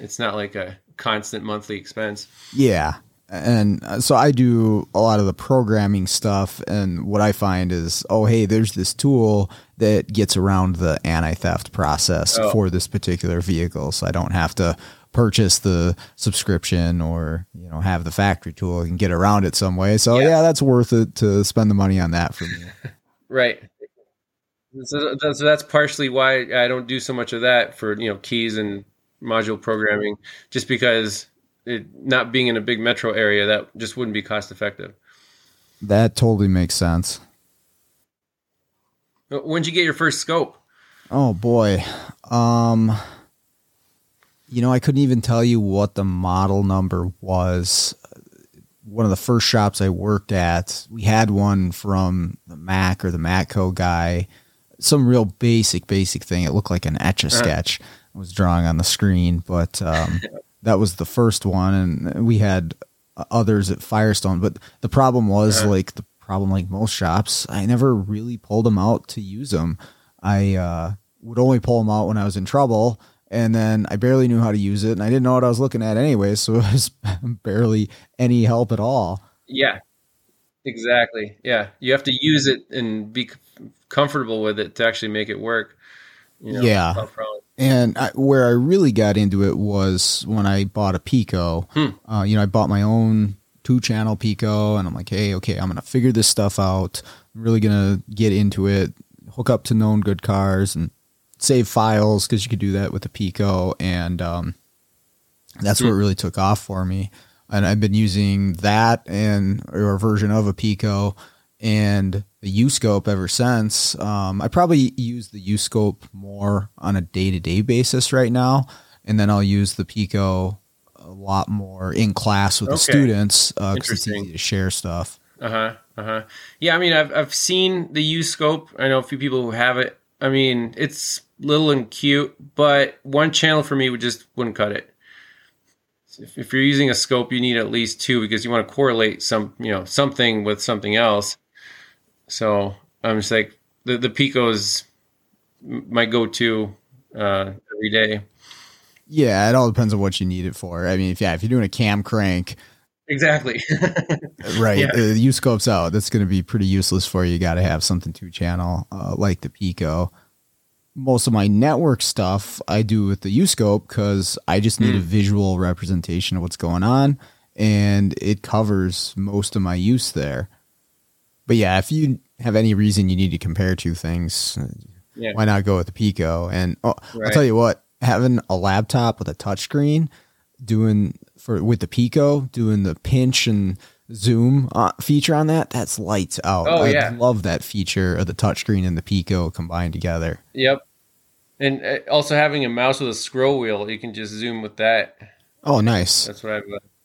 it's not like a constant monthly expense. Yeah and uh, so I do a lot of the programming stuff. And what I find is, oh, hey, there's this tool that gets around the anti theft process oh. for this particular vehicle. So I don't have to purchase the subscription or you know have the factory tool and get around it some way. So yeah, yeah that's worth it to spend the money on that for me. [LAUGHS] right. So that's, that's partially why I don't do so much of that for you know keys and module programming, just because it not being in a big metro area that just wouldn't be cost effective. That totally makes sense. When'd you get your first scope? Oh boy. Um you know, I couldn't even tell you what the model number was. One of the first shops I worked at, we had one from the Mac or the Matco guy. Some real basic, basic thing. It looked like an etch a sketch. Uh-huh. I was drawing on the screen, but um, [LAUGHS] that was the first one, and we had others at Firestone. But the problem was uh-huh. like the problem, like most shops, I never really pulled them out to use them. I uh, would only pull them out when I was in trouble, and then I barely knew how to use it, and I didn't know what I was looking at anyway, so [LAUGHS] it was barely any help at all. Yeah, exactly. Yeah, you have to use it and be comfortable with it to actually make it work. You know, yeah. And I, where I really got into it was when I bought a Pico. Hmm. Uh, you know, I bought my own two channel Pico, and I'm like, hey, okay, I'm gonna figure this stuff out. I'm really gonna get into it, hook up to known good cars, and save files because you could do that with a Pico, and um, that's hmm. what really took off for me. And I've been using that and or a version of a Pico and the U-scope ever since. Um, I probably use the U-scope more on a day-to-day basis right now, and then I'll use the Pico a lot more in class with okay. the students because uh, it's easy to share stuff. Uh huh. Uh huh. Yeah, I mean, I've I've seen the U scope. I know a few people who have it. I mean, it's little and cute, but one channel for me would just wouldn't cut it. If, if you're using a scope, you need at least two because you want to correlate some, you know, something with something else. So I'm just like the the Pico is my go-to uh, every day. Yeah, it all depends on what you need it for. I mean, if yeah, if you're doing a cam crank, exactly, [LAUGHS] right, yeah. the U scope's out. That's going to be pretty useless for you. You got to have something two channel uh, like the Pico. Most of my network stuff I do with the U scope because I just need mm. a visual representation of what's going on, and it covers most of my use there. But yeah, if you have any reason you need to compare two things, yeah. why not go with the Pico? And oh, right. I'll tell you what, having a laptop with a touchscreen, doing for with the Pico, doing the pinch and zoom uh, feature on that, that's lights out. Oh, I yeah. love that feature of the touchscreen and the Pico combined together. Yep. And uh, also having a mouse with a scroll wheel, you can just zoom with that. Oh, nice. That's what I've.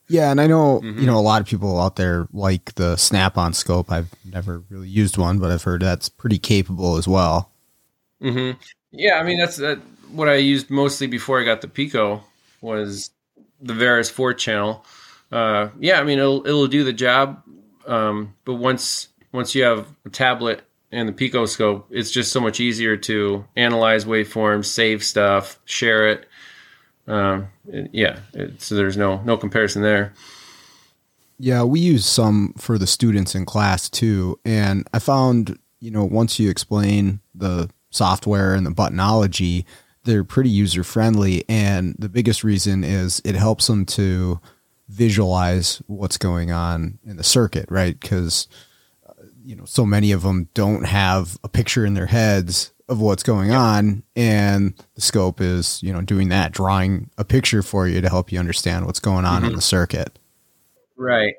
Yeah, and I know mm-hmm. you know a lot of people out there like the Snap-on scope. I've never really used one, but I've heard that's pretty capable as well. Mm-hmm. Yeah, I mean that's that what I used mostly before I got the Pico was the Verus four channel. Uh, yeah, I mean it'll it'll do the job, um, but once once you have a tablet and the Pico scope, it's just so much easier to analyze waveforms, save stuff, share it. Um, it, yeah, it, so there's no no comparison there. Yeah, we use some for the students in class too, and I found you know once you explain the software and the buttonology, they're pretty user friendly, and the biggest reason is it helps them to visualize what's going on in the circuit, right? Because uh, you know so many of them don't have a picture in their heads of what's going on and the scope is you know doing that drawing a picture for you to help you understand what's going on mm-hmm. in the circuit. Right.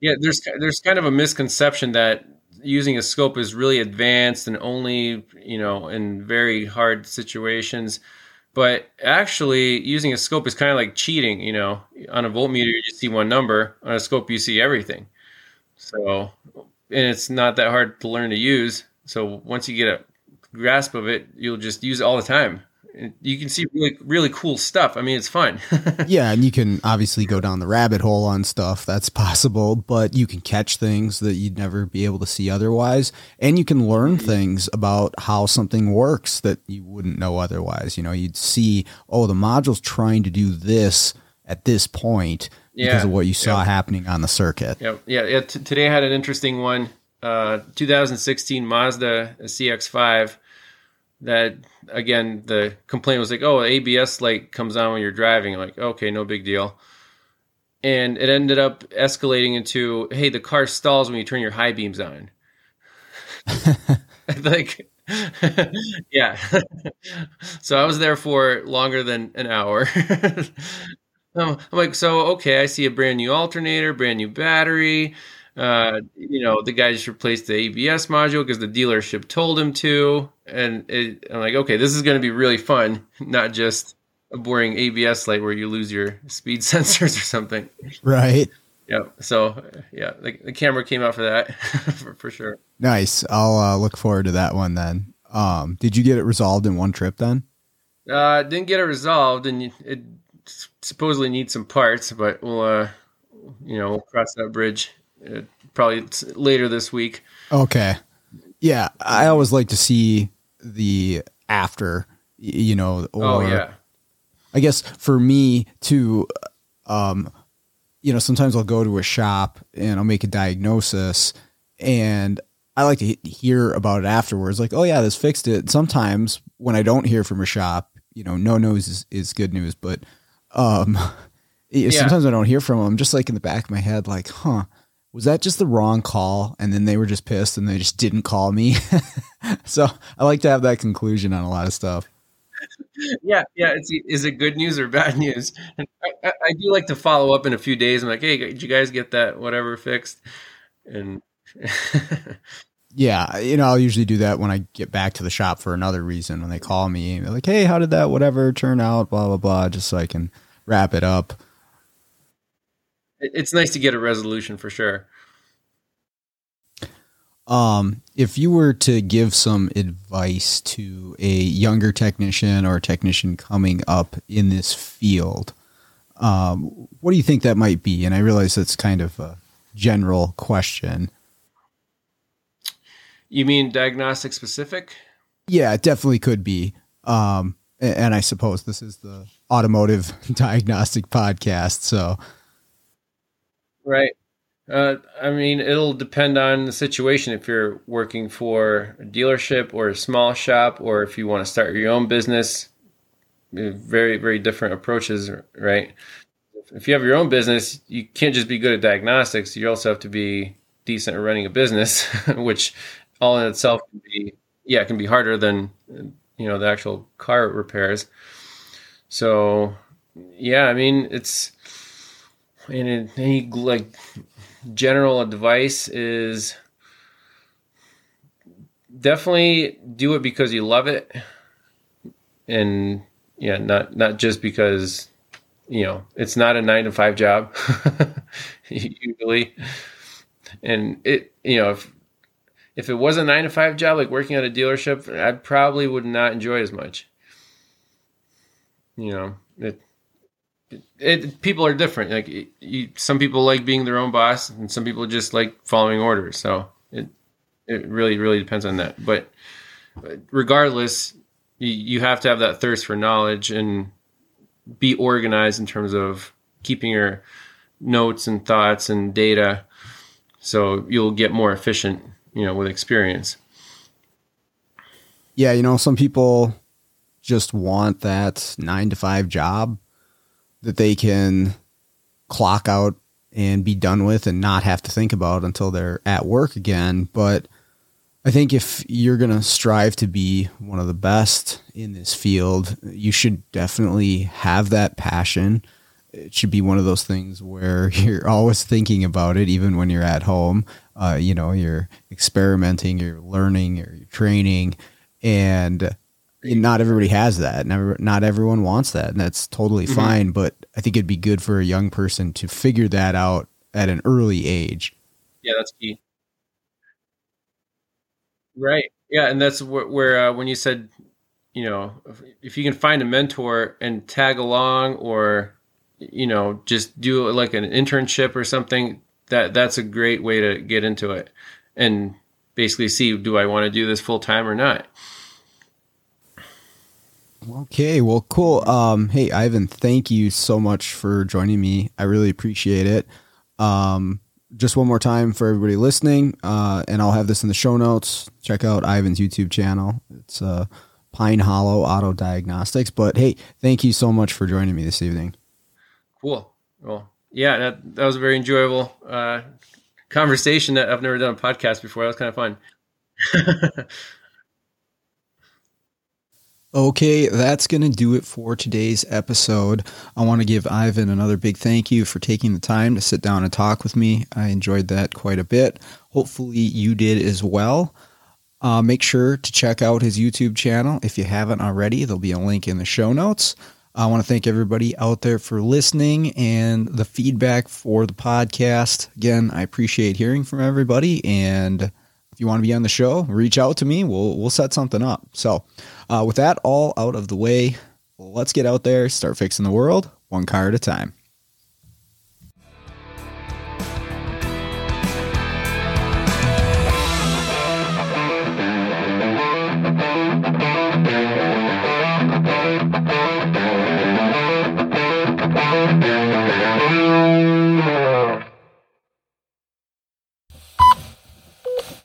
Yeah there's there's kind of a misconception that using a scope is really advanced and only you know in very hard situations but actually using a scope is kind of like cheating you know? On a voltmeter you just see one number. On a scope you see everything. So and it's not that hard to learn to use. So once you get a grasp of it you'll just use it all the time you can see really really cool stuff. I mean, it's fun. [LAUGHS] yeah, and you can obviously go down the rabbit hole on stuff. That's [LAUGHS] possible, but you can catch things that you'd never be able to see otherwise, and you can learn mm-hmm. things about how something works that you wouldn't know otherwise. You know, you'd see, oh, the module's trying to do this at this point yeah. because of what you saw yep. happening on the circuit. Yep. Yeah, yeah. T- today I had an interesting one. Uh, 2016 Mazda CX-5 that again the complaint was like oh abs light comes on when you're driving like okay no big deal and it ended up escalating into hey the car stalls when you turn your high beams on [LAUGHS] like [LAUGHS] yeah. [LAUGHS] so I was there for longer than an hour. I'm like, so okay, I see a brand new alternator, brand new battery. Uh, you know, the guy just replaced the ABS module because the dealership told him to, and it, I'm like, okay, this is going to be really fun, [LAUGHS] not just a boring ABS light where you lose your speed [LAUGHS] sensors or something. Right. Yeah. So yeah, the, the camera came out for that [LAUGHS] for, for sure. Nice. I'll uh, look forward to that one then. Um, did you get it resolved in one trip then? Uh, didn't get it resolved, and it supposedly needs some parts, but we'll, uh, you know, we'll cross that bridge uh, probably later this week. Okay. Yeah, I always like to see the after, you know. Or, oh yeah. I guess for me too, um, you know, sometimes I'll go to a shop and I'll make a diagnosis and I like to hear about it afterwards. Like, oh yeah, this fixed it. Sometimes when I don't hear from a shop, you know, no news is, is good news, but, um, [LAUGHS] yeah. sometimes I don't hear from them. Just like in the back of my head, like, huh, was that just the wrong call? And then they were just pissed and they just didn't call me. [LAUGHS] so I like to have that conclusion on a lot of stuff yeah, yeah. It's is it good news or bad news? And I, I, do like to follow up in a few days. I'm like, hey, did you guys get that whatever fixed? And [LAUGHS] yeah, you know, I'll usually do that when I get back to the shop for another reason. When they call me, they're like, hey, how did that whatever turn out? Blah blah blah. Just so I can wrap it up. It's nice to get a resolution for sure. Um, if you were to give some advice to a younger technician or a technician coming up in this field, um, what do you think that might be? And I realize that's kind of a general question. You mean diagnostic specific? Yeah, it definitely could be. Um, and I suppose this is the automotive [LAUGHS] diagnostic podcast. So, right. Uh, I mean, it'll depend on the situation. If you're working for a dealership or a small shop, or if you want to start your own business, very, very different approaches, right? If you have your own business, you can't just be good at diagnostics. You also have to be decent at running a business, [LAUGHS] which all in itself can be, yeah, can be harder than, you know, the actual car repairs. So, yeah, I mean, it's, and any like general advice is definitely do it because you love it. And yeah not not just because you know it's not a 9 to 5 job [LAUGHS] usually. And it you know if if it was a 9 to 5 job like working at a dealership I probably would not enjoy as much. You know it it, people are different. Like you, some people like being their own boss, and some people just like following orders. So it it really really depends on that. But, regardless, you, you have to have that thirst for knowledge and be organized in terms of keeping your notes and thoughts and data, so you'll get more efficient. You know, with experience. Yeah, you know, some people just want that nine to five job that they can clock out and be done with and not have to think about until they're at work again. But I think if you're going to strive to be one of the best in this field, you should definitely have that passion. It should be one of those things where [LAUGHS] you're always thinking about it, even when you're at home. Uh, you know, you're experimenting, you're learning, you're training, and not everybody has that. Never, not everyone wants that, and that's totally mm-hmm. fine. But I think it'd be good for a young person to figure that out at an early age. Yeah, that's key. Right. Yeah, and that's where, where uh, when you said, you know, if, if you can find a mentor and tag along, or you know, just do like an internship or something, that that's a great way to get into it and basically see do I want to do this full time or not. Okay, well, cool. Um, hey, Ivan, thank you so much for joining me. I really appreciate it. Um, just one more time for everybody listening, uh, and I'll have this in the show notes. Check out Ivan's YouTube channel. It's uh, Pine Hollow Auto Diagnostics. But hey, thank you so much for joining me this evening. Cool. Well, yeah, that, that was a very enjoyable uh, conversation. That I've never done a podcast before. That was kind of fun. [LAUGHS] Okay, that's going to do it for today's episode. I want to give Ivan another big thank you for taking the time to sit down and talk with me. I enjoyed that quite a bit. Hopefully, you did as well. Uh, make sure to check out his YouTube channel if you haven't already. There'll be a link in the show notes. I want to thank everybody out there for listening and the feedback for the podcast. Again, I appreciate hearing from everybody. And you want to be on the show, reach out to me. We'll we'll set something up. So, uh, with that all out of the way, let's get out there, start fixing the world one car at a time.